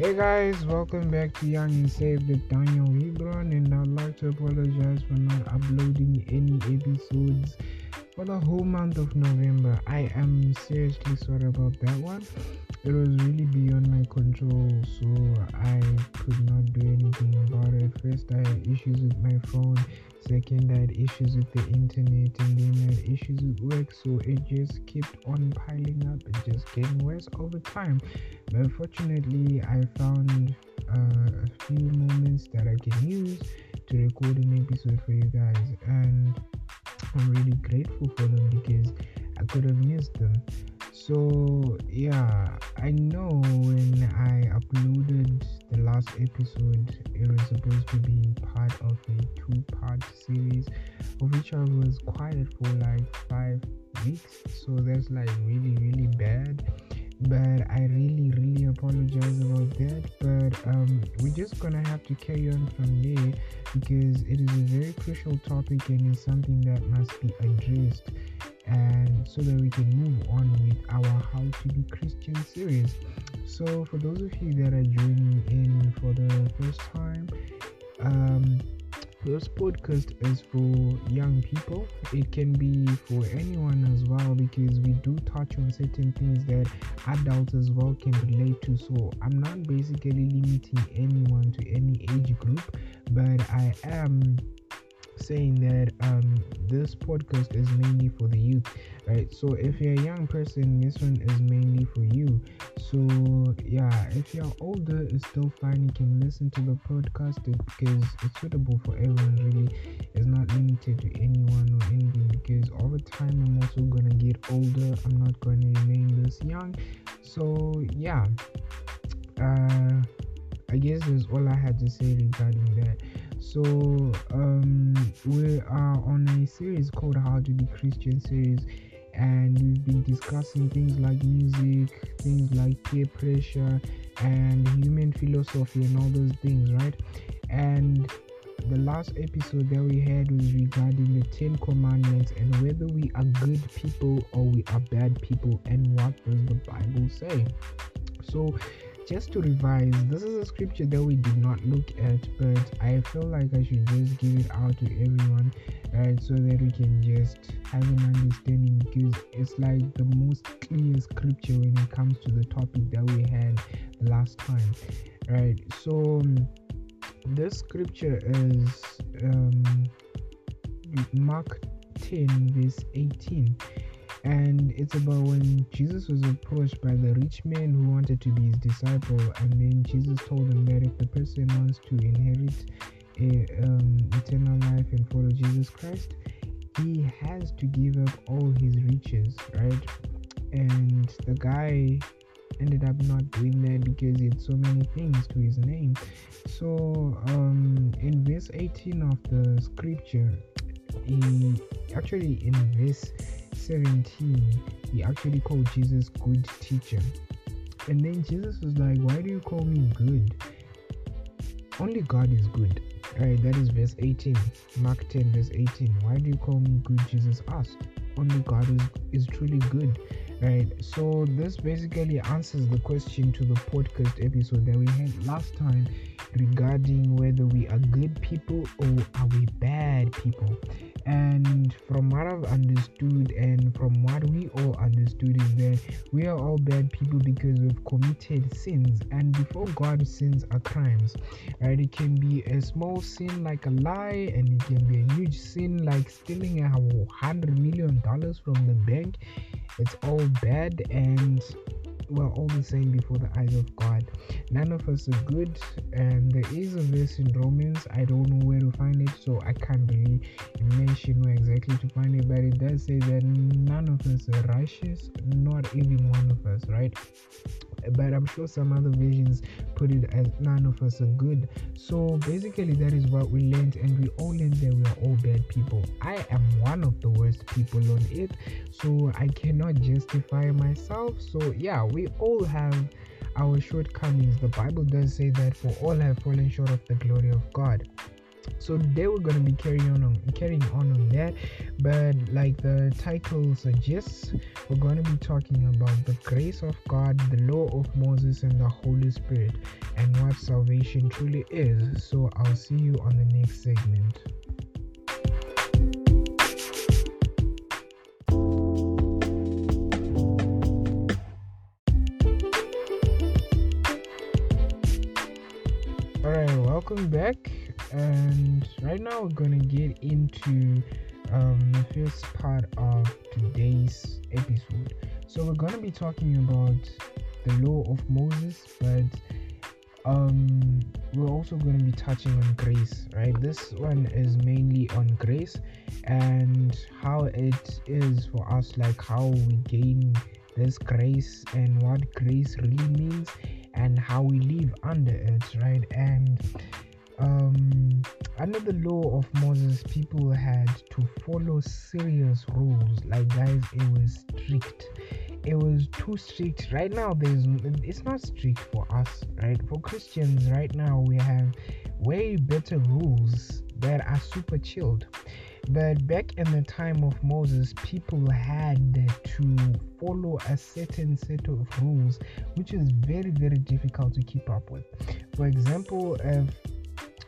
Hey guys, welcome back to Young and Saved with Daniel Hebron, and I'd like to apologize for not uploading any episodes for the whole month of November. I am seriously sorry about that one. It was really beyond my control, so I could not do anything about it. First, I had issues with my phone. Second, I had issues with the internet, and then I had issues with work. So it just kept on piling up and just getting worse over time. But fortunately, I found uh, a few moments that I can use to record an episode for you guys, and I'm really grateful for them because I could have missed them. So yeah, I know when I uploaded the last episode, it was supposed to be part of a two-part series, of which I was quiet for like five weeks. So that's like really really bad. But I really really apologize about that. But um, we're just gonna have to carry on from there because it is a very crucial topic and it's something that must be addressed and so that we can move on with our how to be christian series. So for those of you that are joining in for the first time um this podcast is for young people. It can be for anyone as well because we do touch on certain things that adults as well can relate to. So i'm not basically limiting anyone to any age group but i am saying that um, this podcast is mainly for the youth, right? So if you're a young person, this one is mainly for you. So yeah, if you're older, it's still fine. You can listen to the podcast because it's suitable for everyone. Really, it's not limited to anyone or anything. Because over time, I'm also gonna get older. I'm not gonna remain this young. So yeah, uh, I guess that's all I had to say regarding that. So um, we are on a series called How to Be Christian series, and we've been discussing things like music, things like peer pressure, and human philosophy, and all those things, right? And the last episode that we had was regarding the Ten Commandments and whether we are good people or we are bad people, and what does the Bible say? So just to revise, this is a scripture that we did not look at, but I feel like I should just give it out to everyone, right, so that we can just have an understanding because it's like the most clear scripture when it comes to the topic that we had last time, right? So, this scripture is um, Mark 10, verse 18 and it's about when Jesus was approached by the rich man who wanted to be his disciple, and then Jesus told him that if the person wants to inherit a, um, eternal life and follow Jesus Christ, he has to give up all his riches, right? And the guy ended up not doing that because he had so many things to his name. So, um, in verse 18 of the scripture, he actually in verse 17, he actually called Jesus good teacher. And then Jesus was like, Why do you call me good? Only God is good. Right, that is verse 18. Mark 10, verse 18. Why do you call me good? Jesus asked. Only God is, is truly good. Right, so this basically answers the question to the podcast episode that we had last time regarding whether we are good people or are we bad people. And from what I've understood and from what we all understood is that we are all bad people because we've committed sins. And before God sins are crimes right? It can be a small sin like a lie and it can be a huge sin like stealing a hundred million dollars from the bank. It's all bad and we're all the same before the eyes of God. None of us are good, and there is a verse in Romans. I don't know where to find it, so I can't really mention where exactly to find it, but it does say that none of us are righteous, not even one of us, right? But I'm sure some other versions put it as none of us are good. So basically, that is what we learned, and we all learned that we are all bad people. I am one of the worst people on earth, so I cannot justify myself. So, yeah, we all have our shortcomings. The Bible does say that for all have fallen short of the glory of God. so today we're going to be carrying on, on carrying on on that but like the title suggests we're going to be talking about the grace of god the law of moses and the holy spirit and what salvation truly is so i'll see you on the next segment welcome back and right now we're gonna get into um, the first part of today's episode. So we're gonna be talking about the law of Moses, but um, we're also to be touching on grace, right? This one is mainly on grace and how it is for us, like how we gain this grace and what grace really means and how we live under it, right? And um, under the law of Moses, people had to follow serious rules. Like, guys, it was strict. It was too strict. Right now, there's it's not strict for us, right? For Christians, right now, we have way better rules that are super chilled. But back in the time of Moses, people had to follow a certain set of rules, which is very, very difficult to keep up with. For example, if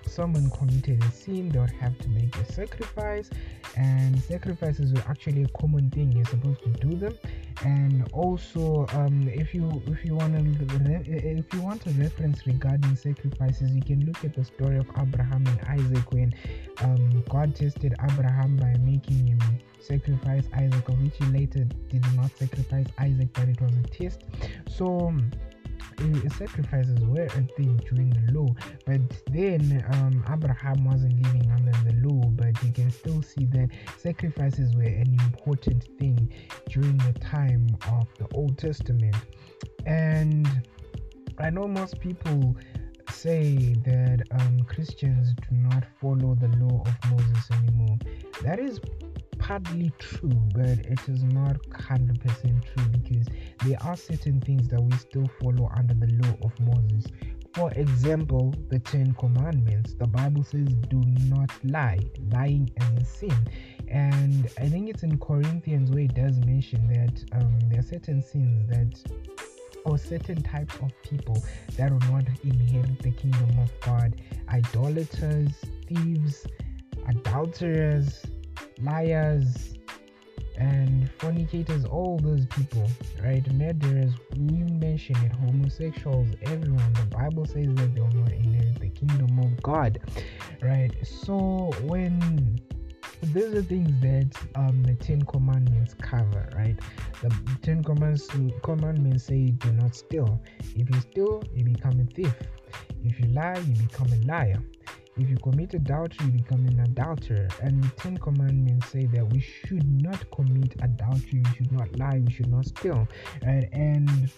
someone committed a sin, they would have to make a sacrifice, and sacrifices were actually a common thing. You're supposed to do them, and also um, if you if you want to if you want a reference regarding sacrifices, you can look at the story of Abraham and Isaac when um, God tested Abraham by making him sacrifice Isaac, of which he later did not sacrifice Isaac, but it was a test. So sacrifices were a thing during the law, but then um, Abraham wasn't living under the law, but you can still see that sacrifices were an important thing during the time of the Old Testament. And I know most people say that um, Christians do not follow the law of Moses anymore. That is partly true, but it is not 100% true because there are certain things that we still follow under the law of Moses. For example, the Ten Commandments. The Bible says, Do not lie. Lying is a sin. And I think it's in Corinthians where it does mention that um, there are certain sins that or certain types of people that will not inherit the kingdom of God idolaters, thieves, adulterers, liars and fornicators, all those people, right? Murderers, you mention it, homosexuals, everyone. The Bible says that they will not inherit the kingdom of God, right? So when these are things that um, the Ten Commandments cover, right? The Ten Commandments commandments say, "Do not steal. If you steal, you become a thief. If you lie, you become a liar." If you commit adultery, you become an adulterer. And the Ten Commandments say that we should not commit adultery, we should not lie, we should not steal. Right? And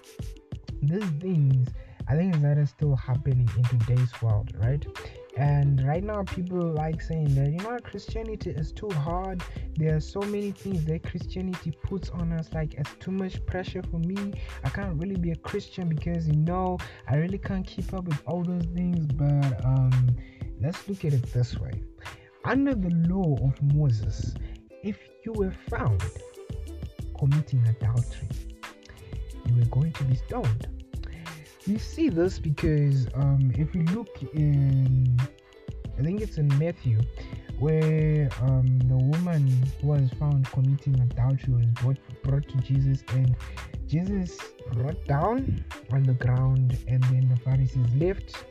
these things, I think that is still happening in today's world, right? And right now, people like saying that you know Christianity is too hard. There are so many things that Christianity puts on us, like it's too much pressure for me. I can't really be a Christian because you know I really can't keep up with all those things. But um, Let's look at it this way. Under the law of Moses, if you were found committing adultery, you were going to be stoned. We see this because um, if you look in, I think it's in Matthew, where um, the woman who was found committing adultery was brought, brought to Jesus, and Jesus wrote down on the ground, and then the Pharisees left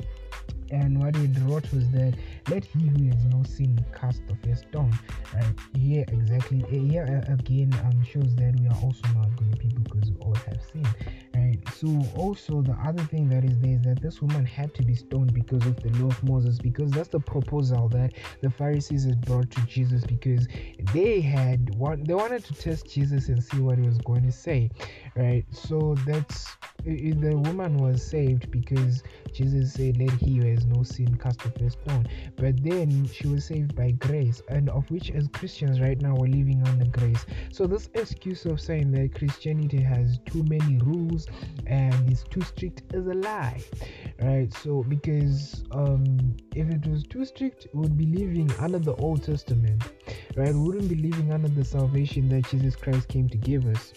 and what he wrote was that let he who has no sin cast the first stone. Right here exactly here again um shows that we are also not good people because we all have sin. Right so also the other thing that is there is that this woman had to be stoned because of the law of moses because that's the proposal that the pharisees had brought to jesus because they had one they wanted to test jesus and see what he was going to say right? So that's the woman was saved because Jesus said, Let he who has no sin cast the first stone. But then she was saved by grace, and of which, as Christians right now, we're living under grace. So, this excuse of saying that Christianity has too many rules and is too strict is a lie, right? So, because um, if it was too strict, we would be living under the Old Testament, right? We wouldn't be living under the salvation that Jesus Christ came to give us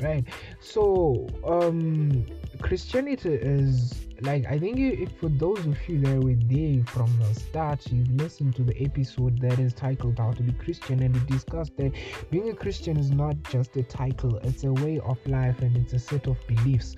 right. So um christianity is like i think if for those of you that were there from the start you've listened to the episode that is titled how to be christian and we discussed that being a christian is not just a title it's a way of life and it's a set of beliefs.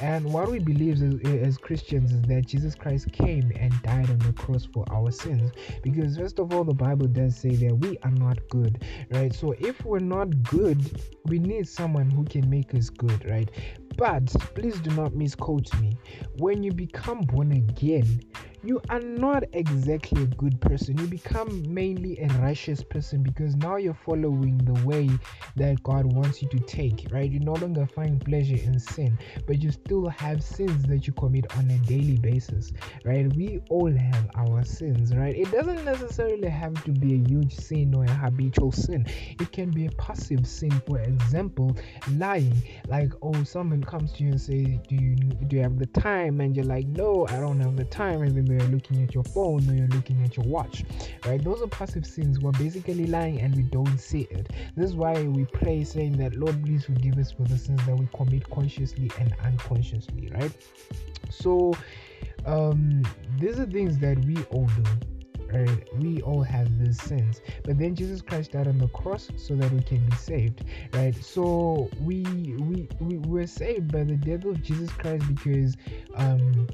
And what we believe as, as christians is that jesus christ came and died on the cross for our sins. Because first of all the bible does say that we are not good right? So if we're not good we need someone who can make us good right but please do not misquote me. When you become born again, you are not exactly a good person. You become mainly a righteous person because now you're following the way that God wants you to take, right? You no longer find pleasure in sin, but you still have sins that you commit on a daily basis, right? We all have our sins, right? It doesn't necessarily have to be a huge sin or a habitual sin, it can be a passive sin. For example, lying, like, oh, someone comes to you and says, Do you do you have the time? And you're like, No, I don't have the time, even though you're looking at your phone or you're looking at your watch. Right? Those are passive sins. We're basically lying and we don't see it. This is why we pray saying that Lord please forgive us for the sins that we commit consciously and unconsciously, right? So um these are things that we all do right? We all have these sins, but then Jesus Christ died on the cross so that we can be saved, right? So we we we were saved by the death of Jesus Christ because um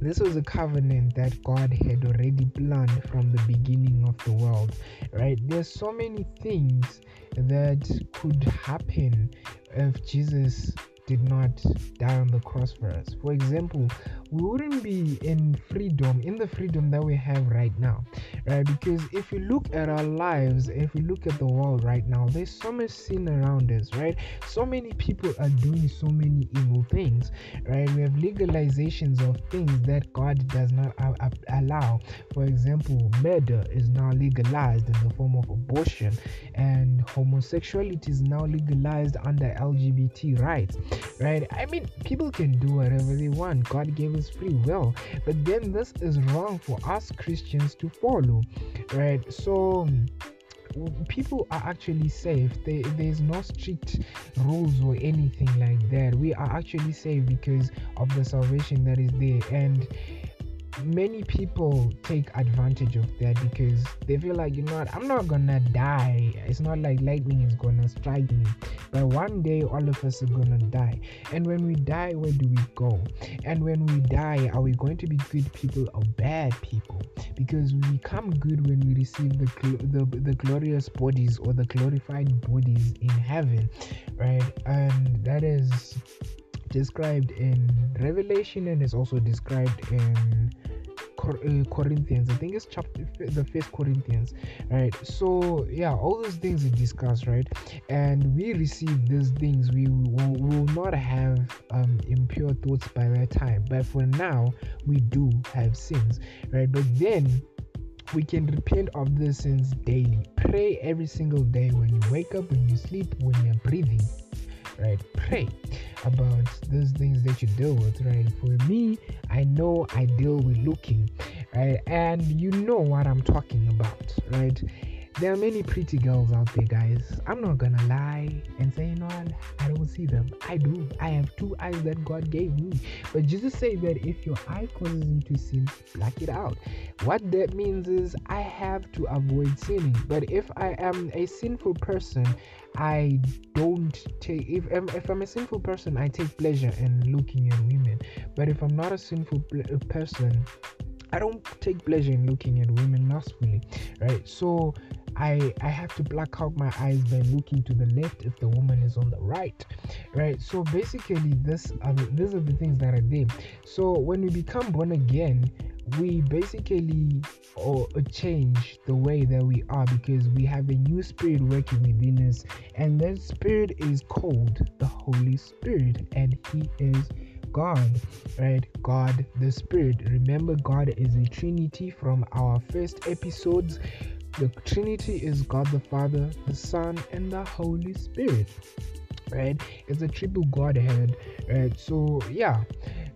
this was a covenant that God had already planned from the beginning of the world, right? There's so many things that could happen if Jesus did not die on the cross for us. For example, we wouldn't be in freedom, in the freedom that we have right now, right? Because if you look at our lives, if we look at the world right now, there's so much sin around us, right? So many people are doing so many evil things, right? We have legalizations of things that God does not allow. For example, murder is now legalized in the form of abortion, and homosexuality is now legalized under LGBT rights right? I mean, people can do whatever they want. God gave us free will, but then this is wrong for us Christians to follow, right? So people are actually safe they, there's no strict rules or anything like that we are actually safe because of the salvation that is there and many people take advantage of that because they feel like you know what i'm not gonna die. It's not like lightning is gonna strike me but one day all of us are gonna die. And when we die where do we go? And when we die are we going to be good people or bad people? Because we become good when we receive the the, the glorious bodies or the glorified bodies in heaven right? And that is described in Revelation and is also described in Corinthians. I think it's chapter the first Corinthians, right? So yeah, all those things are discussed, right? And we receive these things. We will, will not have um, impure thoughts by that time, but for now, we do have sins, right? But then we can repent of these sins daily. Pray every single day when you wake up, when you sleep, when you're breathing right? Pray about those things that you deal with, right? For me, I know I deal with looking, right? And you know what I'm talking about, right? There are many pretty girls out there, guys. I'm not gonna lie and say, you know what, I don't see them. I do. I have two eyes that God gave me. But Jesus said that if your eye causes you to sin, pluck it out. What that means is I have to avoid sinning. But if I am a sinful person, I don't take if I'm, if I'm a sinful person, I take pleasure in looking at women. But if I'm not a sinful person, I don't take pleasure in looking at women lustfully, right? So I I have to black out my eyes by looking to the left if the woman is on the right, right? So basically, this are the, these are the things that are there. So when we become born again, we basically or uh, change the way that we are because we have a new spirit working within us, and that spirit is called the Holy Spirit, and He is God, right? God the Spirit. Remember, God is a Trinity from our first episodes. The Trinity is God the Father, the Son, and the Holy Spirit. Right? It's a triple Godhead. Right? So yeah.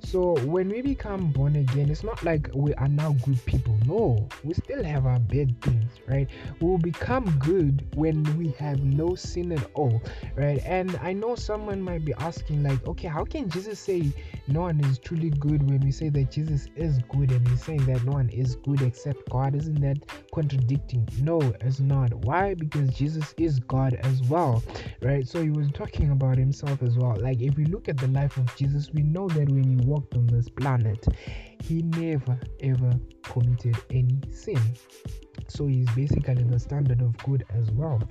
So when we become born again, it's not like we are now good people. No, we still have our bad things, right? We will become good when we have no sin at all, right? And I know someone might be asking, like, okay, how can Jesus say no one is truly good when we say that Jesus is good and he's saying that no one is good except God? Isn't that contradicting? No, it's not. Why? Because Jesus is God as well, right? So he was talking about himself as well. Like, if we look at the life of Jesus, we know that when he walked on this planet, he never ever committed any sin. So he's basically the standard of good as well,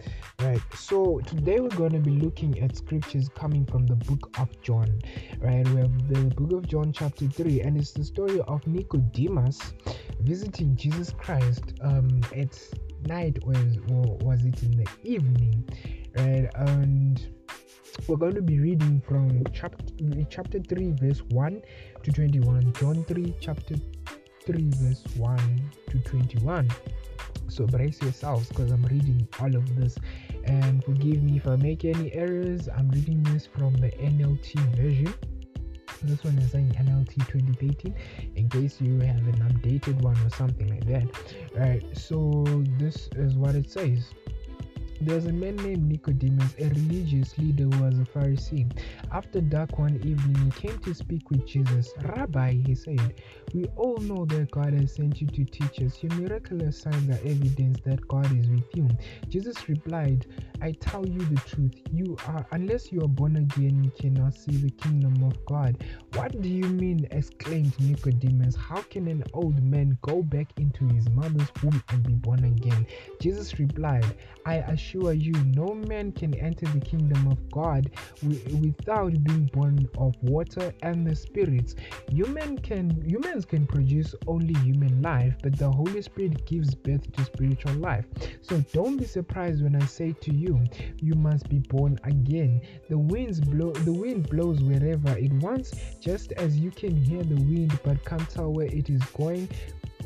right? So today we're going to be looking at scriptures coming from the book of John, right? We have the book of John, chapter 3, and it's the story of Nicodemus visiting Jesus Christ um, at night, or was it in the evening, right? And we're going to be reading from chapter chapter 3 verse 1 to 21 john 3 chapter 3 verse 1 to 21 so brace yourselves because i'm reading all of this. And forgive me if i make any errors. I'm reading this from the nlt version. This one is saying nlt 2018 in case you have an updated one or something like that. All right so this is what it says there was a man named Nicodemus, a religious leader who was a Pharisee. After dark one evening, he came to speak with Jesus. Rabbi, he said, we all know that God has sent you to teach us. Your miraculous signs are evidence that God is with you. Jesus replied, I tell you the truth. You are, unless you are born again, you cannot see the kingdom of God. What do you mean? exclaimed Nicodemus. How can an old man go back into his mother's womb and be born again? Jesus replied, I assure you, no man can enter the kingdom of God without being born of water and the spirits. Human can humans can produce only human life, but the Holy Spirit gives birth to spiritual life. So don't be surprised when I say to you, you must be born again. The winds blow the wind blows wherever it wants, just as you can hear the wind but can't tell where it is going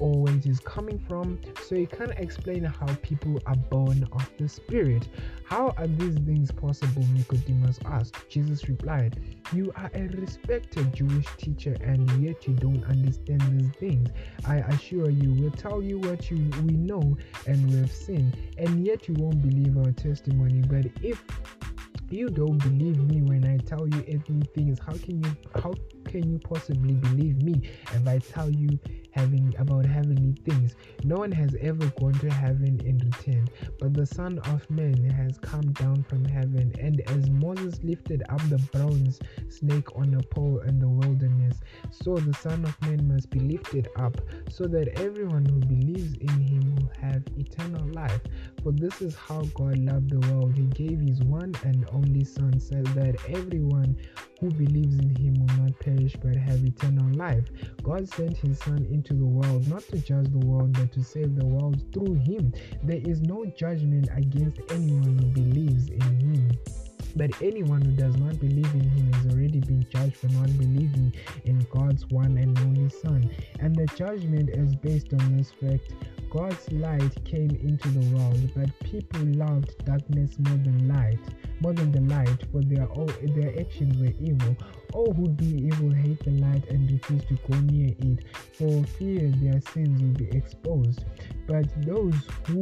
or where it is coming from, so you can't explain how people are born of the Spirit. How are these things possible? Nicodemus asked. Jesus replied, You are a respected Jewish teacher, and yet you don't understand these things. I assure you, we'll tell you what you, we know and we have seen, and yet you won't believe our testimony. But if you don't believe me when I tell you earthly things, how can you how can you possibly believe me if I tell you having about heavenly things. No one has ever gone to heaven and returned, but the Son of Man has come down from heaven. And as Moses lifted up the bronze snake on a pole in the wilderness, so the Son of Man must be lifted up, so that everyone who believes in him will have eternal life. For this is how God loved the world. He gave his one and only Son, so that everyone who believes in him will not perish but have eternal life. God sent his Son into the world not to judge the world but to save the world through him. There is no judgment against anyone who believes in him. But anyone who does not believe in him has already been judged for not believing in God's one and only Son. And the judgment is based on this fact God's light came into the world, but people loved darkness more than light, more than the light, for their all, their actions were evil. All who do evil hate the light and refuse to go near it, for fear their sins will be exposed. But those who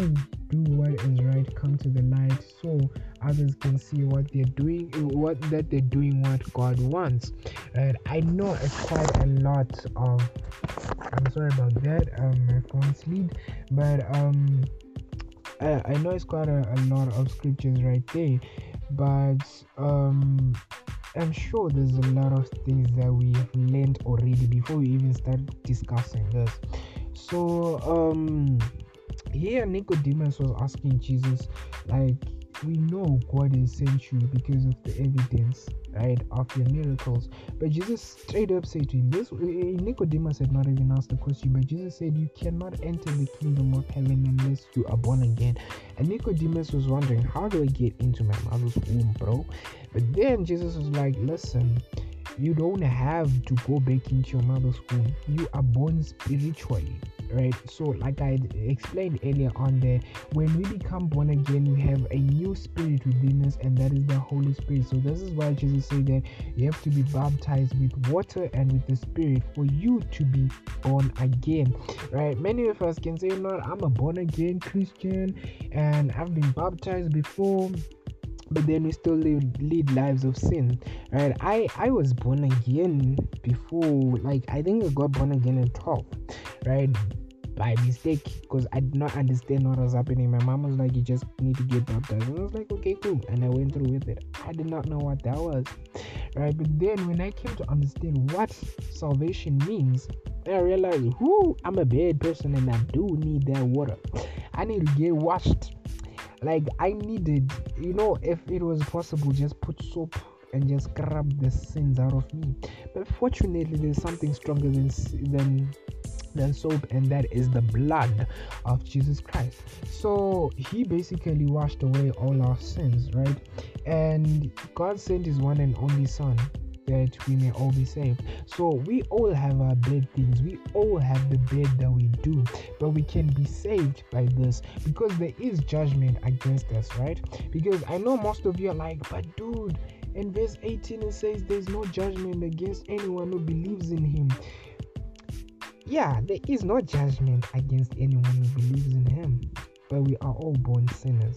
do what is right come to the light, so others can see what they're doing, what that they're doing what God wants. And I know it's quite a lot of I'm sorry about that. Um, my phone slid, but um, I, I know it's quite a, a lot of scriptures right there, but um, I'm sure there's a lot of things that we have learned already before we even start discussing this. So um, here Nicodemus was asking Jesus, like, we know God has sent you because of the evidence right of your miracles. But jesus straight up said to him this eh, eh, nicodemus had not even asked the question but jesus said you cannot enter the kingdom of heaven unless you are born again. And nicodemus was wondering how do i get into my mother's womb bro? But then jesus was like listen you don't have to go back into your mother's womb. You are born spiritually right? So like i explained earlier on that when we become born again we have a new spirit within us and that is the holy spirit. So this is why jesus said that you have to be baptized with water and with the spirit for you to be born again right? Many of us can say no i'm a born again christian and i've been baptized before but then we still live, lead lives of sin right? I i was born again before like i think i got born again at 12 right by mistake because I did not understand what was happening. My mom was like, You just need to get baptized. And I was like, Okay, cool. And I went through with it. I did not know what that was. Right. But then when I came to understand what salvation means, I realized, whoo, I'm a bad person and I do need that water. I need to get washed. Like I needed, you know, if it was possible, just put soap and just scrub the sins out of me. But fortunately, there's something stronger than than than soap, and that is the blood of Jesus Christ. So he basically washed away all our sins, right? And God sent his one and only Son that we may all be saved. So we all have our bad things, we all have the bad that we do, but we can be saved by this because there is judgment against us, right? Because I know most of you are like, but dude, in verse 18 it says there's no judgment against anyone who believes in him yeah, there is no judgment against anyone who believes in Him, but we are all born sinners.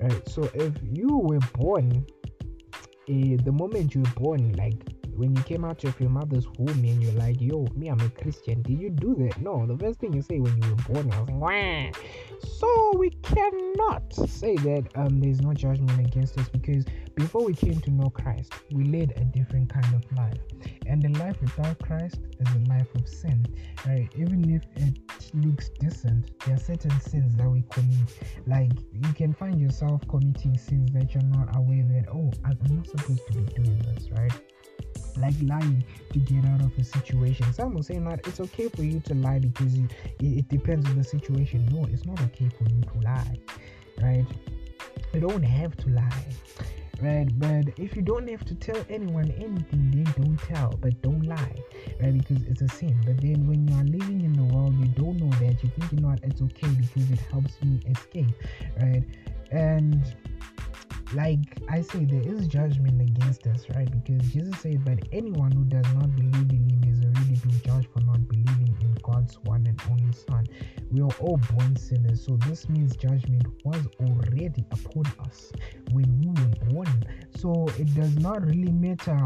Right? So if you were born, uh, the moment you were born, like when you came out of your mother's womb and you're like, yo, me, I'm a Christian. Did you do that? No, the first thing you say when you were born, was Wah. so we cannot say that um there's no judgment against us because before we came to know Christ, we led a different kind of life. And the life without Christ is a life of sin. Right? Even if it looks decent, there are certain sins that we commit. Like you can find yourself committing sins that you're not aware that, oh, I'm not supposed to be doing this, right? Like lying to get out of a situation. Some will say that it's okay for you to lie because it, it depends on the situation. No, it's not okay for you to lie, right? You don't have to lie right? But if you don't have to tell anyone anything, then don't tell, but don't lie, right? Because it's a sin. But then when you are living in the world, you don't know that. You think you know it's okay because it helps me escape, right? And like I say, there is judgment against us, right? Because Jesus said, But anyone who does not believe in him is already being judged for not believing in God's one and only Son. We are all born sinners, so this means judgment was already upon us when we were born. So it does not really matter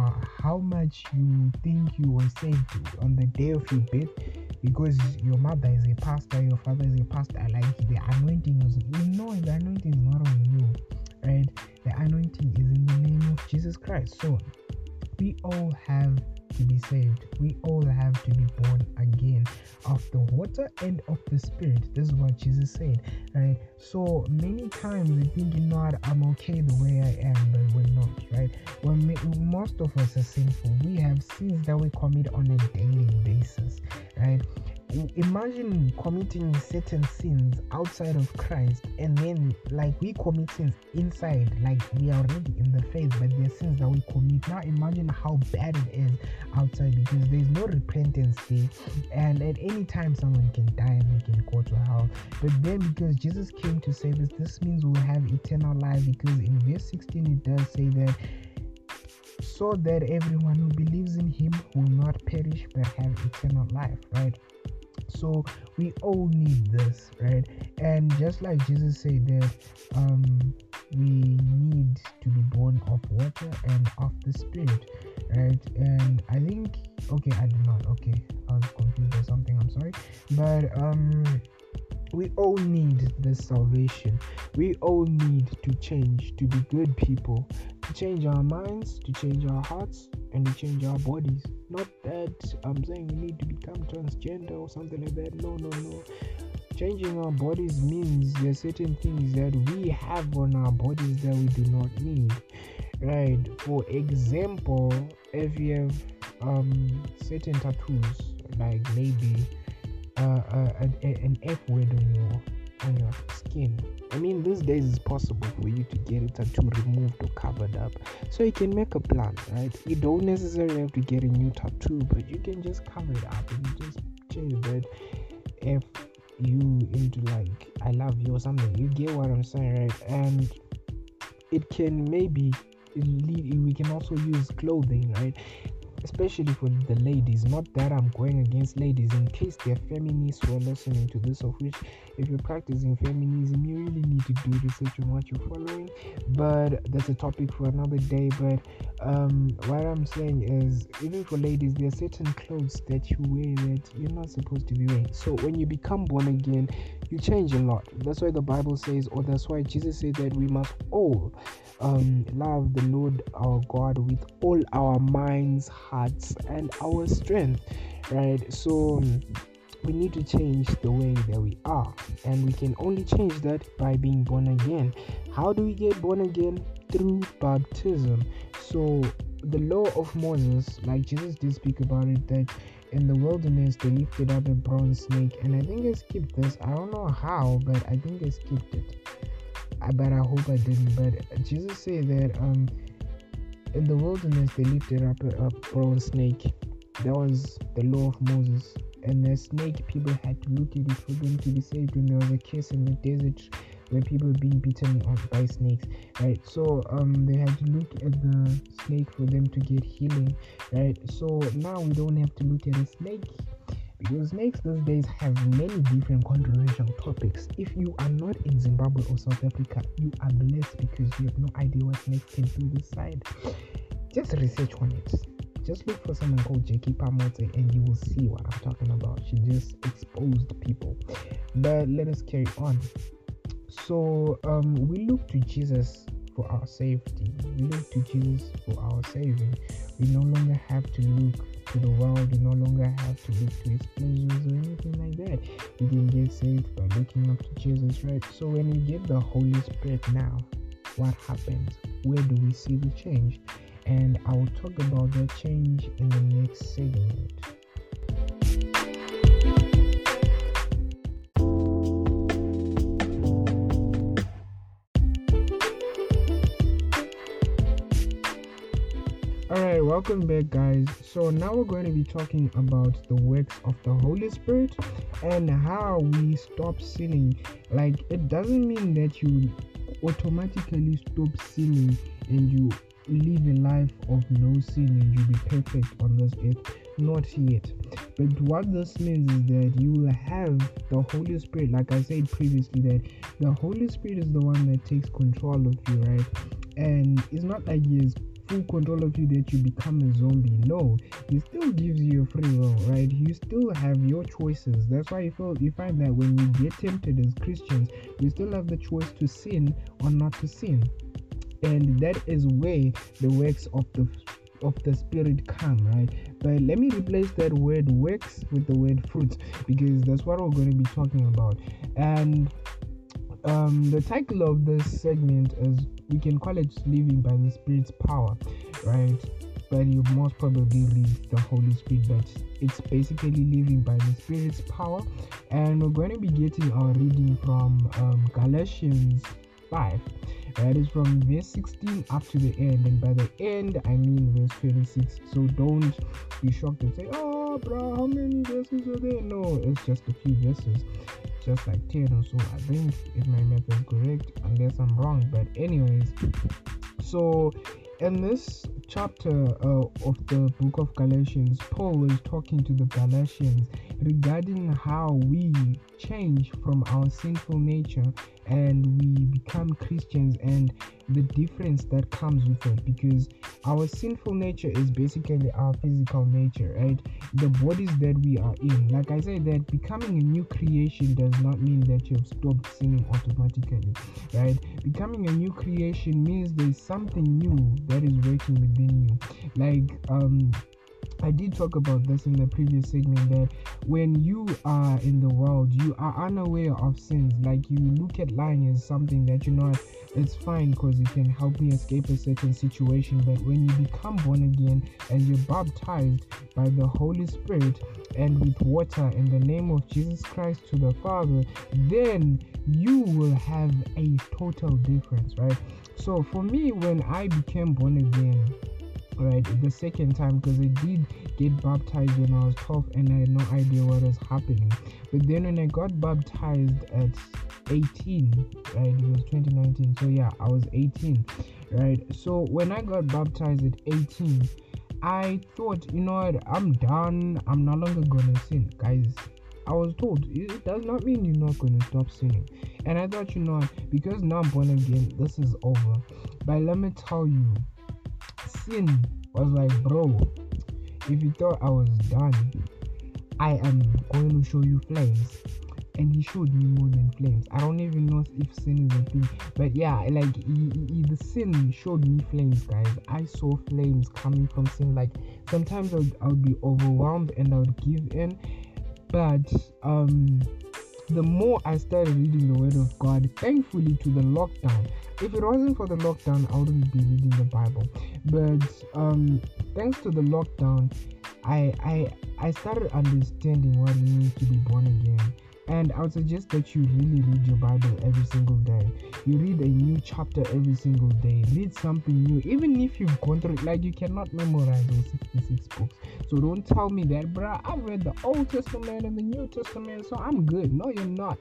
how much you think you were saved on the day of your birth because your mother is a pastor, your father is a pastor, like the anointing is you know the anointing is not on you, right? The anointing is in the name of Jesus Christ. So we all have to be saved. We all have to be born again of the water and of the spirit. This is what Jesus said, right? So many times we think, you know what, I'm okay the way I am, but we're not, right? When most of us are sinful, we have sins that we commit on a daily basis, right? Imagine committing certain sins outside of Christ and then like we commit sins inside like we are already in the faith but there are sins that we commit. Now imagine how bad it is outside because there's no repentance there. And at any time someone can die and they can go to hell. But then because Jesus came to save us this means we'll have eternal life because in verse 16 it does say that so that everyone who believes in him will not perish but have eternal life right so we all need this right? And just like jesus said that um we need to be born of water and of the spirit right? And i think okay i did not okay i was confused or something i'm sorry. But um we all need this salvation. We all need to change to be good people, to change our minds, to change our hearts, and to change our bodies. Not that I'm saying we need to become transgender or something like that. No, no, no. Changing our bodies means there are certain things that we have on our bodies that we do not need. Right? For example, if you have um, certain tattoos, like maybe uh, uh, an F word on your on your skin, I mean, these days it's possible for you to get a tattoo removed or covered up. So you can make a plan, right? You don't necessarily have to get a new tattoo, but you can just cover it up and just change that if you into like I love you or something. You get what I'm saying, right? And it can maybe we can also use clothing, right? Especially for the ladies. Not that I'm going against ladies, in case they're feminists who are listening to this, of which, if you're practicing feminism, you really need to do research on what you're following. But that's a topic for another day. But um, what I'm saying is, even for ladies, there are certain clothes that you wear that you're not supposed to be wearing. So when you become born again, you change a lot. That's why the Bible says, or that's why Jesus said that we must all um, love the Lord our God with all our minds, hearts, and our strength, right? So um, we need to change the way that we are, and we can only change that by being born again. How do we get born again? Through baptism. So the law of Moses, like Jesus did speak about it, that in the wilderness they lifted up a bronze snake, and I think I skipped this. I don't know how, but I think I skipped it I, but I hope I didn't. But Jesus said that um, in the wilderness they lifted up a, a bronze snake. That was the law of Moses. And the snake, people had to look at it for them to be saved. When there was a case in the desert where people were being beaten by snakes, right? So um, they had to look at the snake for them to get healing, right? So now we don't have to look at a snake because snakes these days have many different controversial topics. If you are not in Zimbabwe or South Africa, you are blessed because you have no idea what snakes can do this side. Just research on it. Just look for someone called Jackie Pamote and you will see what I'm talking about. She just exposed people. But let us carry on. So um, we look to Jesus for our safety. We look to Jesus for our saving. We no longer have to look to the world. We no longer have to look to his pleasures or anything like that. We can get saved by looking up to Jesus, right? So when we get the Holy Spirit now, what happens? Where do we see the change? And I will talk about that change in the next segment. Welcome back, guys. So, now we're going to be talking about the works of the Holy Spirit and how we stop sinning. Like, it doesn't mean that you automatically stop sinning and you live a life of no sin and you be perfect on this earth. Not yet. But what this means is that you will have the Holy Spirit, like I said previously, that the Holy Spirit is the one that takes control of you, right? And it's not like He is full control of you that you become a zombie. No, he still gives you free will, right? You still have your choices. That's why you feel you find that when we get tempted as Christians, we still have the choice to sin or not to sin. And that is where the works of the of the spirit come, right? But let me replace that word works with the word fruit because that's what we're going to be talking about. And um, the title of this segment is we can call it living by the Spirit's power, right? But you most probably read the Holy Spirit, but it's basically living by the Spirit's power. And we're going to be getting our reading from um, Galatians 5. That is from verse 16 up to the end, and by the end, I mean verse 26. So don't be shocked and say, Oh, bro, how many verses are there? No, it's just a few verses just like 10 or so i think if my math is correct unless i'm wrong but anyways. So in this chapter uh, of the book of galatians paul was talking to the galatians regarding how we change from our sinful nature and we become christians and the difference that comes with it because our sinful nature is basically our physical nature right? The bodies that we are in like i said that becoming a new creation does not mean that you've stopped sinning automatically right? Becoming a new creation means there's something new that is working within you. Like um I did talk about this in the previous segment that when you are in the world, you are unaware of sins. Like you look at lying as something that you know it's fine because it can help me escape a certain situation. But when you become born again and you're baptized by the Holy Spirit and with water in the name of Jesus Christ to the Father, then you will have a total difference, right? So for me, when I became born again, right the second time because I did get baptized when I was 12 and I had no idea what was happening. But then when I got baptized at 18, right, it was 2019, so yeah, I was 18, right. So when I got baptized at 18, I thought, you know what, I'm done, I'm no longer gonna sin, guys. I was told it does not mean you're not going to stop sinning. And I thought, you know, because now I'm born again, this is over. But let me tell you, sin was like, bro, if you thought I was done, I am going to show you flames. And he showed me more than flames. I don't even know if sin is a thing, but yeah, like he, he, the sin showed me flames, guys. I saw flames coming from sin. Like sometimes I would, I would be overwhelmed and I would give in, but um, the more I started reading the Word of God, thankfully to the lockdown, if it wasn't for the lockdown, I wouldn't be reading the Bible. But um, thanks to the lockdown, I I I started understanding what it means to be born again. And I would suggest that you really read your Bible every single day. You read a new chapter every single day. Read something new, even if you've gone through like you cannot memorize those 66 books. So don't tell me that, bruh. I've read the Old Testament and the New Testament, so I'm good. No, you're not.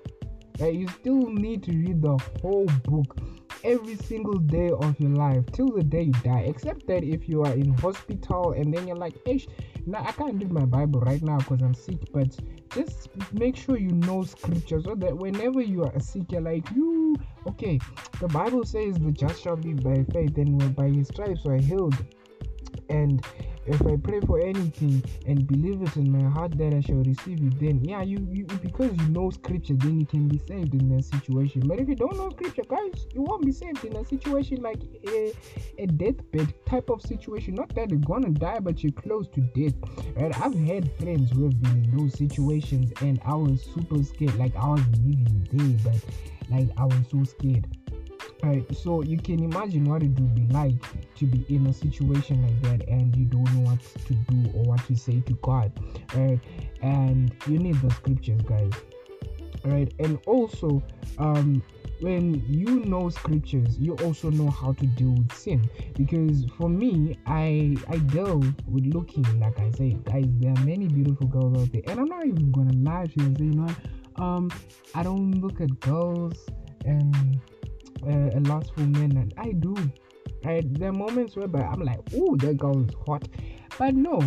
You still need to read the whole book every single day of your life till the day you die except that if you are in hospital and then you're like hey now i can't read my bible right now because i'm sick but just make sure you know scripture so that whenever you are sick you're like you okay the bible says the just shall be by faith and by his stripes are healed. And if I pray for anything and believe it in my heart that I shall receive it, then yeah, you, you because you know scripture, then you can be saved in that situation. But if you don't know scripture, guys, you won't be saved in a situation like a, a deathbed type of situation. Not that you're gonna die, but you're close to death. Right? I've had friends who have been in those situations and I was super scared. Like I was living there, but like I was so scared Right, so you can imagine what it would be like to be in a situation like that and you don't know what to do or what to say to God. And you need the scriptures, guys. Right, and also, um, when you know scriptures, you also know how to deal with sin. Because for me, I I deal with looking, like I say, guys, there are many beautiful girls out there, and I'm not even gonna lie to you and say, you know, um, I don't look at girls and uh, a lustful man, and I do. Right? There are moments whereby I'm like, oh, that girl is hot. But no,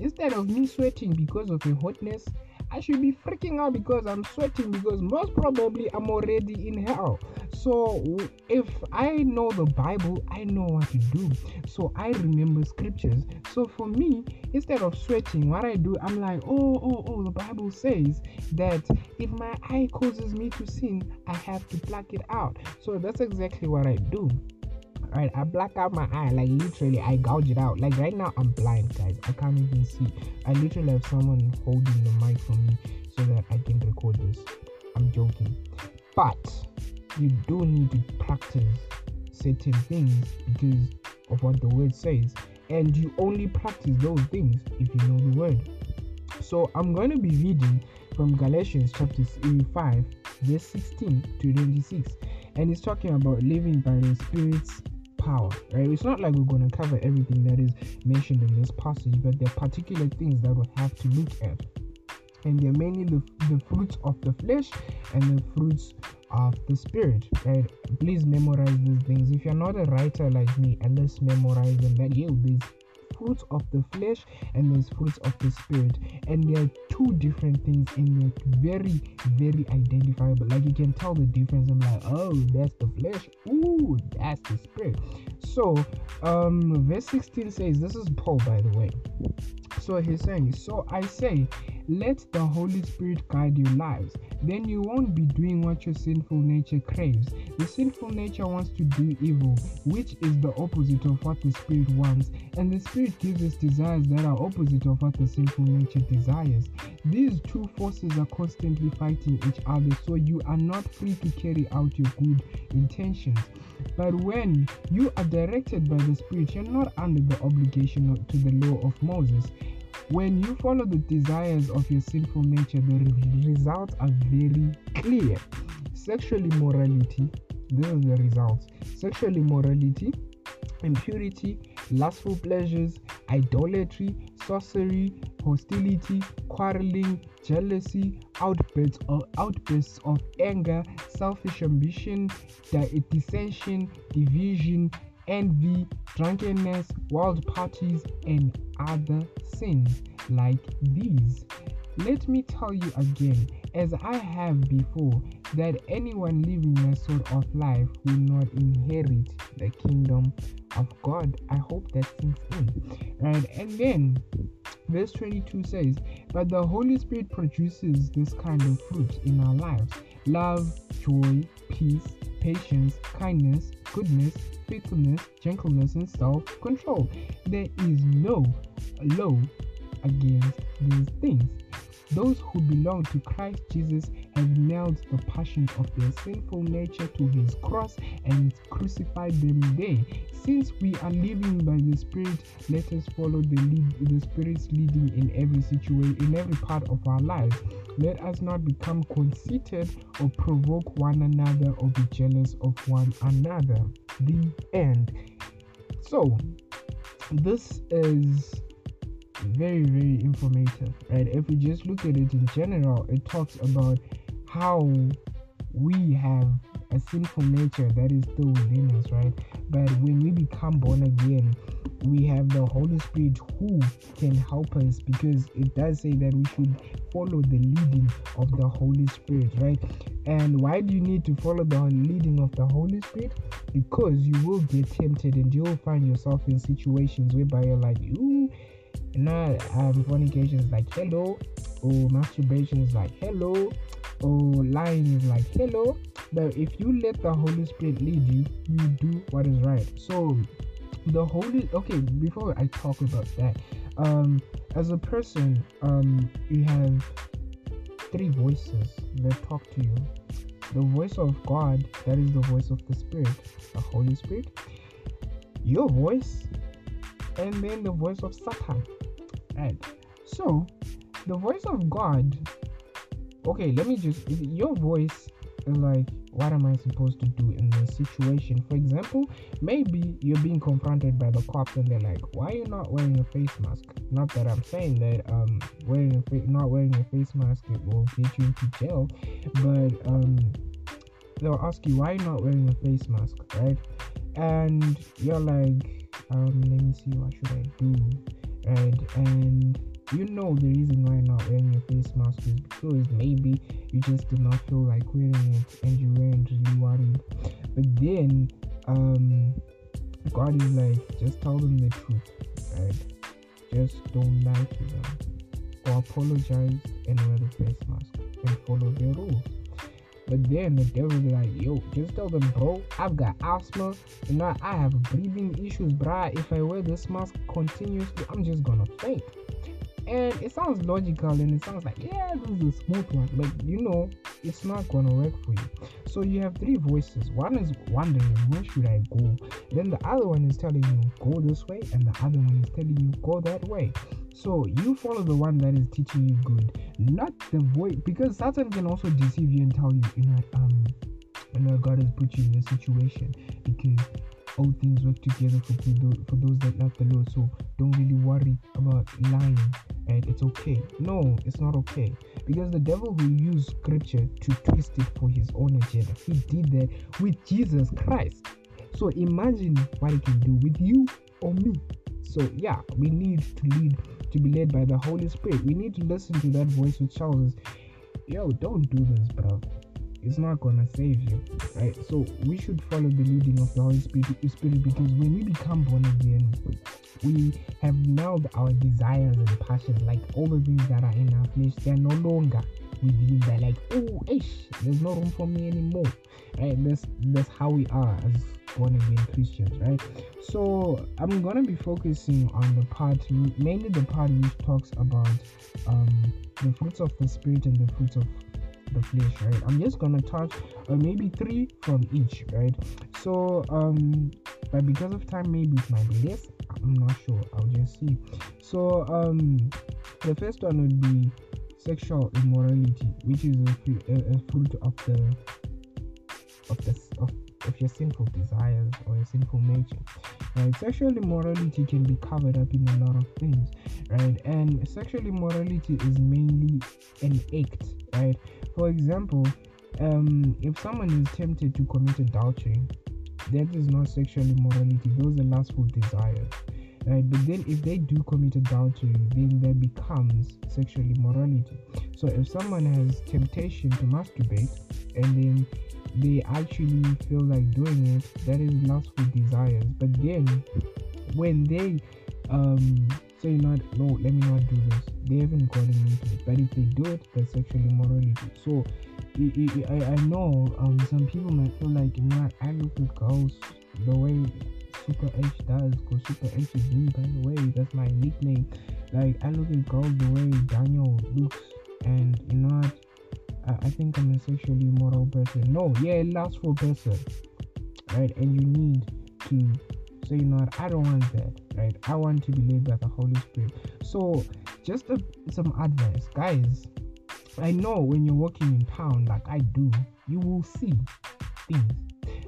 instead of me sweating because of a hotness, I should be freaking out because I'm sweating because most probably I'm already in hell. So if I know the Bible, I know what to do. So I remember scriptures. So for me, instead of sweating, what I do, I'm like, oh, oh, oh, the Bible says that if my eye causes me to sin, I have to pluck it out. So that's exactly what I do. Right, I black out my eye, like literally, I gouge it out. Like right now, I'm blind, guys. I can't even see. I literally have someone holding the mic for me so that I can record this. I'm joking, but you do need to practice certain things because of what the word says, and you only practice those things if you know the word. So I'm going to be reading from Galatians chapter 5, verse 16 to 26, and it's talking about living by the Spirit's power, right? It's not like we're going to cover everything that is mentioned in this passage, but there are particular things that we'll have to look at. And they're mainly the, the fruits of the flesh and the fruits of the spirit, right? Please memorize these things. If you're not a writer like me, and let's memorize them. That you there's fruits of the flesh and there's fruits of the spirit. And there are two different things and they're very very identifiable. Like you can tell the difference. I'm like oh that's the flesh. Ooh that's the spirit. So um verse 16 says this is paul by the way. So he's saying so i say let the Holy Spirit guide your lives. Then you won't be doing what your sinful nature craves. The sinful nature wants to do evil, which is the opposite of what the Spirit wants, and the Spirit gives us desires that are opposite of what the sinful nature desires. These two forces are constantly fighting each other, so you are not free to carry out your good intentions. But when you are directed by the Spirit, you're not under the obligation to the law of Moses. When you follow the desires of your sinful nature, the results are very clear. Sexual immorality, these are the results. Sexual immorality, impurity, lustful pleasures, idolatry, sorcery, hostility, quarreling, jealousy, outbursts of, outbursts of anger, selfish ambition, dissension, division, envy, drunkenness, wild parties, and other sins like these. Let me tell you again, as I have before, that anyone living that sort of life will not inherit the kingdom of God. I hope that sinks in. Right? And then verse 22 says, But the Holy Spirit produces this kind of fruit in our lives love, joy, peace, patience, kindness, goodness, faithfulness, gentleness, and self control. There is no law against these things. Those who belong to Christ Jesus have nailed the passions of their sinful nature to his cross and crucified them there. Since we are living by the Spirit, let us follow the lead, the Spirit's leading in every situation, in every part of our lives. Let us not become conceited or provoke one another or be jealous of one another. The end. So, this is very very informative. Right if we just look at it in general it talks about how we have a sinful nature that is still within us right? But when we become born again we have the holy spirit who can help us because it does say that we should follow the leading of the holy spirit right? And why do you need to follow the leading of the holy spirit? Because you will get tempted and you'll find yourself in situations whereby you're like you know um, fornication is like hello. Or masturbation is like hello. Or lying is like hello. But if you let the holy spirit lead you you do what is right. So the holy okay before i talk about that um as a person um you have three voices that talk to you. The voice of god that is the voice of the spirit the holy spirit. Your voice and then the voice of satan. Right. So the voice of god okay let me just your voice is like what am i supposed to do in this situation? For example maybe you're being confronted by the cops and they're like why are you not wearing a face mask? Not that i'm saying that um wearing a fa- not wearing a face mask it will get you into jail but um they'll ask you why are you not wearing a face mask? Right? And you're like um let me see what should i do? Right and you know the reason why not wearing your face mask is because maybe you just did not feel like wearing it and you weren't really worried. But then um god is like just tell them the truth right? Just don't lie to them. Or apologize and wear the face mask and follow their rules but then the devil be like, yo, just tell them, bro, I've got asthma, and now I have breathing issues, bruh. If I wear this mask continuously, I'm just gonna faint and it sounds logical and it sounds like yeah this is a smooth one but you know it's not gonna work for you. So you have three voices. One is wondering where should i go? Then the other one is telling you go this way and the other one is telling you go that way. So you follow the one that is teaching you good not the voice because satan can also deceive you and tell you you know um you know god has put you in this situation because all things work together for, for those that love the Lord. So don't really worry about lying and it's okay. No, it's not okay. Because the devil will use scripture to twist it for his own agenda. He did that with Jesus Christ. So imagine what he can do with you or me. So yeah, we need to lead to be led by the Holy Spirit. We need to listen to that voice which tells us, yo, don't do this, bro. It's not gonna save you, right? So we should follow the leading of the Holy Spirit, because when we become born again, we have nailed our desires and passions, like all the things that are in our flesh, they're no longer within. They're like, oh, ish, there's no room for me anymore, right? That's that's how we are as born again Christians, right? So I'm gonna be focusing on the part, mainly the part which talks about um, the fruits of the spirit and the fruits of the flesh right? I'm just gonna touch uh, maybe three from each right? So um but because of time maybe it might be less. I'm not sure. I'll just see. So um the first one would be sexual immorality which is a, a, a fruit of the of the of, of your sinful desires or your sinful nature right sexual immorality can be covered up in a lot of things right and sexual immorality is mainly an act right for example, um, if someone is tempted to commit adultery, that is not sexual immorality, those are lustful desires. Right? But then if they do commit adultery, then that becomes sexual immorality. So if someone has temptation to masturbate and then they actually feel like doing it, that is lustful desires. But then when they um say not no, let me not do this, they haven't gotten into it. But if they do it, that's sexual immorality. So I, I know um, some people might feel like you know I look at girls the way Super H does, because Super H is me by the way. That's my nickname. Like I look at girls the way Daniel looks, and you know what? I, I think I'm a sexually immoral person. No, yeah, lustful person, right? And you need to say, you know what? I don't want that, right? I want to be led by the Holy Spirit. So just a, some advice, guys. I know when you're walking in town, like I do, you will see things.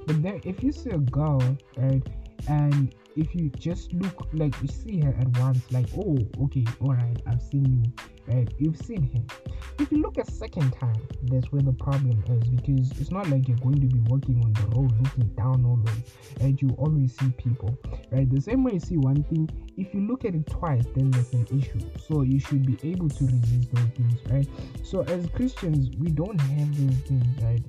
But then, if you see a girl, right, and if you just look like you see her at once, like, oh, okay, all right, I've seen you, right? You've seen him. If you look a second time, that's where the problem is because it's not like you're going to be walking on the road looking down always, right? You always see people, right? The same way you see one thing, if you look at it twice, then there's an issue. So you should be able to resist those things, right? So as Christians, we don't have those things, right?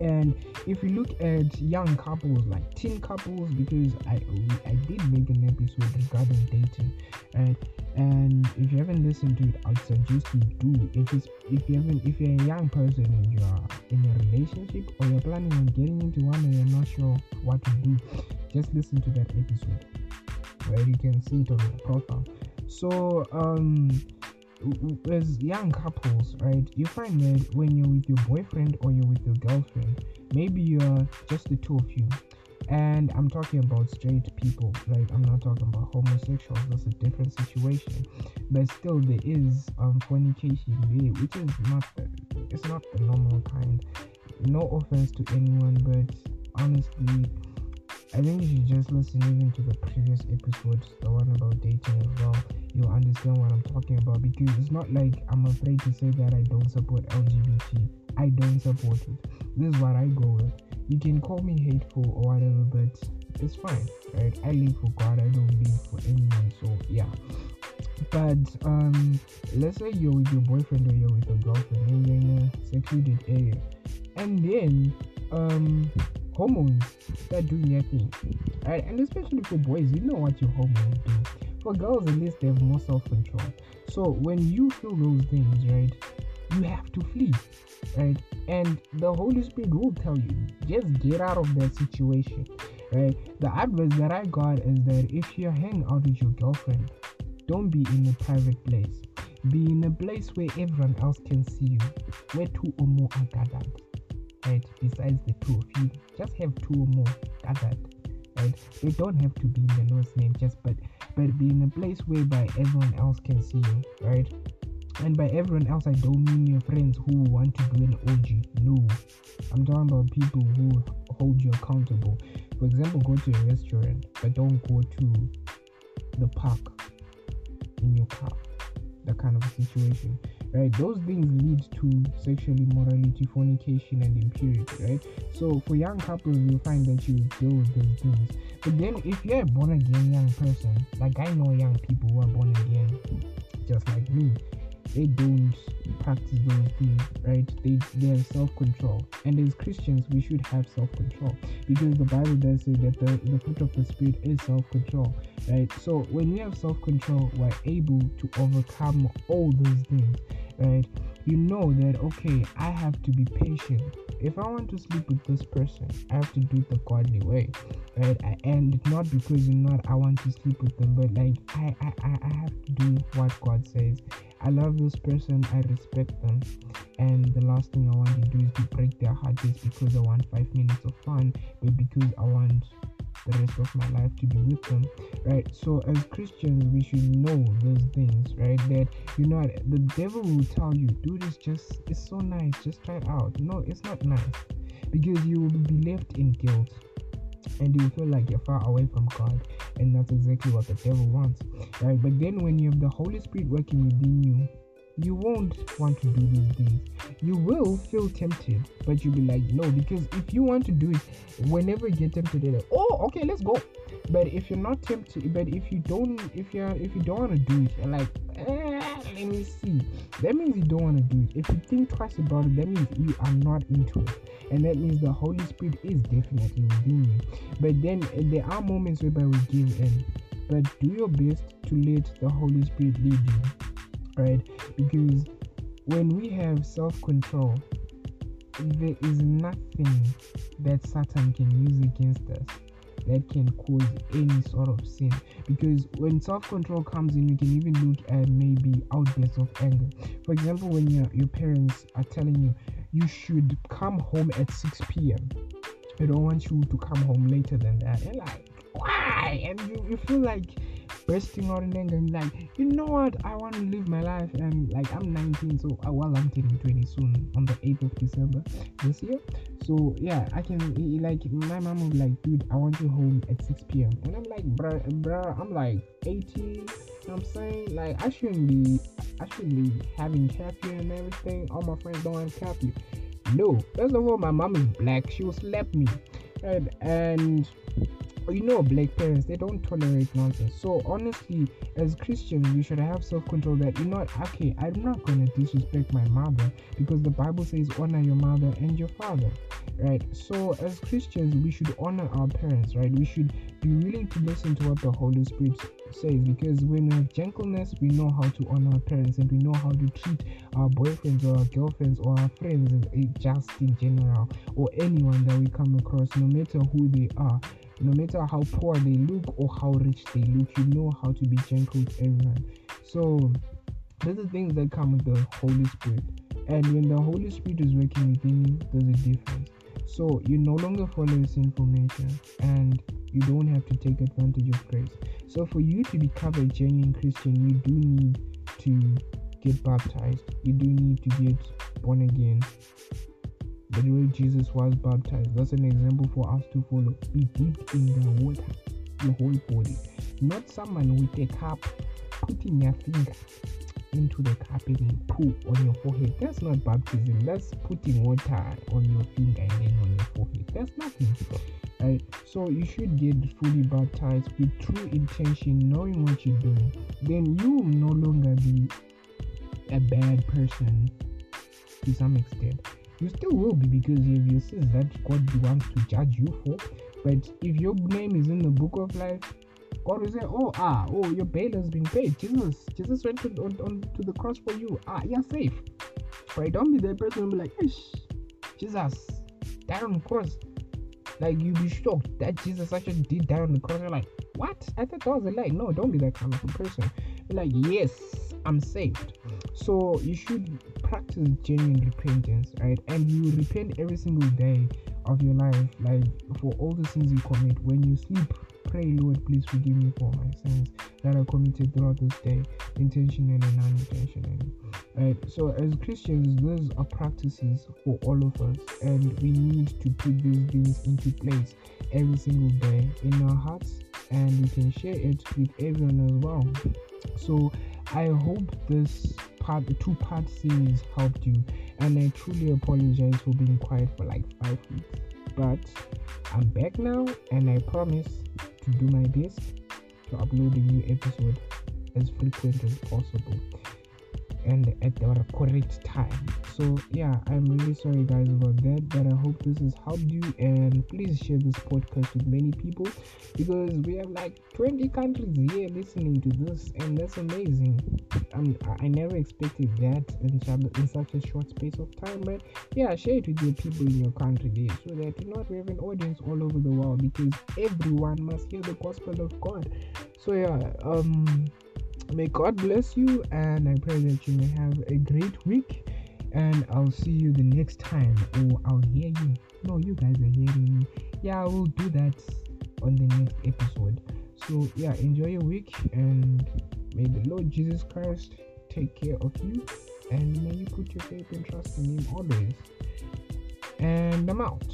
And if you look at young couples like teen couples because i i did make an episode regarding dating. And and if you haven't listened to it i'd suggest you do. If it's if you haven't if you're a young person and you are in a relationship or you're planning on getting into one and you're not sure what to do just listen to that episode where you can see it on your profile. So um as young couples, right, you find that when you're with your boyfriend or you're with your girlfriend, maybe you're just the two of you. And I'm talking about straight people, like I'm not talking about homosexuals. That's a different situation. But still, there is um, fornication there, which is not the, it's not the normal kind. No offense to anyone, but honestly, I think if you should just listen even to the previous episode, the one about dating as well. You'll understand what I'm talking about because it's not like I'm afraid to say that I don't support LGBT. I don't support it. This is what I go with. You can call me hateful or whatever, but it's fine, right? I live for God. I don't live for anyone. So yeah. But um, let's say you're with your boyfriend or you're with your girlfriend and you're in a secluded area, and then um hormones start doing their thing. Right? And especially for boys, you know what your hormones do. For girls, at least they have more self control. So when you feel those things, right, you have to flee, right? And the Holy Spirit will tell you, just get out of that situation, right? The advice that I got is that if you're hanging out with your girlfriend, don't be in a private place. Be in a place where everyone else can see you, where two or more are gathered right? Besides the two of you, just have two or more gathered, right? They don't have to be in the Lord's name, just but but be in a place whereby everyone else can see you, right? And by everyone else, I don't mean your friends who want to do an OG. No, I'm talking about people who hold you accountable. For example, go to a restaurant, but don't go to the park in your car. That kind of a situation right? Those things lead to sexual immorality fornication and impurity right? So for young couples you'll find that you deal with those things. But then if you're a born again young person like i know young people who are born again just like me they don't practice those things, right? They they have self-control, and as Christians, we should have self-control because the Bible does say that the, the fruit of the spirit is self-control, right? So when we have self-control, we're able to overcome all those things, right? You know that okay, I have to be patient. If I want to sleep with this person, I have to do it the godly way, right? And not because you know I want to sleep with them, but like I I, I have to do what God says. I love this person, I respect them, and the last thing I want to do is to break their heart just because I want five minutes of fun, but because I want the rest of my life to be with them right so as christians we should know those things right that you know the devil will tell you do this just it's so nice just try it out no it's not nice because you will be left in guilt and you feel like you're far away from God, and that's exactly what the devil wants, right? But then when you have the Holy Spirit working within you, you won't want to do these things. You will feel tempted, but you'll be like, no, because if you want to do it, whenever you get tempted, like, oh, okay, let's go. But if you're not tempted, but if you don't, if you're, if you don't want to do it, you're like, eh, let me see. That means you don't want to do it. If you think twice about it, that means you are not into it, and that means the Holy Spirit is definitely within you. But then there are moments whereby we give in. But do your best to let the Holy Spirit lead you right? Because when we have self control, there is nothing that Satan can use against us that can cause any sort of sin. Because when self control comes in, we can even look at maybe outbursts of anger. For example, when your, your parents are telling you you should come home at 6 p.m., they don't want you to come home later than that. And like, why? And you, you feel like bursting out in anger and like, you know what, I want to live my life and like I'm 19, so uh, well I'm turning 20 soon on the 8th of December this year. So yeah, I can like my mom will be like, dude, I want you home at 6 p.m. And I'm like, bruh, bruh, I'm like 18. You know I'm saying? Like I shouldn't be I shouldn't be having curfew and everything. All my friends don't have curfew. No, first of all, my mom is black. She will slap me. And, and you know black parents they don't tolerate nonsense. So honestly as christians we should have self-control that you're not okay i'm not to disrespect my mother because the bible says honor your mother and your father right? So as christians we should honor our parents right? We should be willing to listen to what the holy spirit says because when we have gentleness we know how to honor our parents and we know how to treat our boyfriends or our girlfriends or our friends just in general or anyone that we come across no matter who they are no matter how poor they look or how rich they look, you know how to be gentle with everyone. So, those are things that come with the Holy Spirit. And when the Holy Spirit is working within you, there's a difference. So, you no longer follow sinful nature and you don't have to take advantage of grace. So, for you to become a genuine Christian, you do need to get baptized, you do need to get born again the way Jesus was baptized. That's an example for us to follow. Be dipped in the water, your whole body. Not someone with a cup putting your finger into the cup and pull on your forehead. That's not baptism. That's putting water on your finger and then on your forehead. That's nothing. Right? So you should get fully baptized with true intention, knowing what you're doing. Then you will no longer be a bad person to some extent you still will be because you have your sins that God wants to judge you for. But if your name is in the book of life, God will say, Oh, ah, oh, your bail has been paid. Jesus, Jesus went to, on, on, to the cross for you. Ah, you're safe. Right? Don't be that person be like, Jesus died on the cross. Like you'll be shocked that Jesus actually did die on the cross. You're like, what? I thought that was a lie. No, don't be that kind of person. Like, yes, I'm saved. So you should practice genuine repentance, right? And you repent every single day of your life, like for all the sins you commit. When you sleep, pray, Lord, please forgive me for my sins that I committed throughout this day, intentionally and unintentionally. Right? So, as Christians, those are practices for all of us, and we need to put these things into place every single day in our hearts, and we can share it with everyone as well. So, I hope this part, the two part series helped you, and I truly apologize for being quiet for like five weeks. But I'm back now, and I promise to do my best to upload a new episode as frequent as possible. And at the correct time. So yeah, I'm really sorry guys about that, but I hope this has helped you and please share this podcast with many people because we have like 20 countries here listening to this and that's amazing. Um, I never expected that in, in such a short space of time, but yeah, share it with your people in your country there so that you know we have an audience all over the world because everyone must hear the gospel of God. So yeah, um may God bless you and I pray that you may have a great week and I'll see you the next time or I'll hear you. No, you guys are hearing me. Yeah, I will do that on the next episode. So yeah, enjoy your week and may the Lord Jesus Christ take care of you and may you put your faith and trust in him always. And I'm out.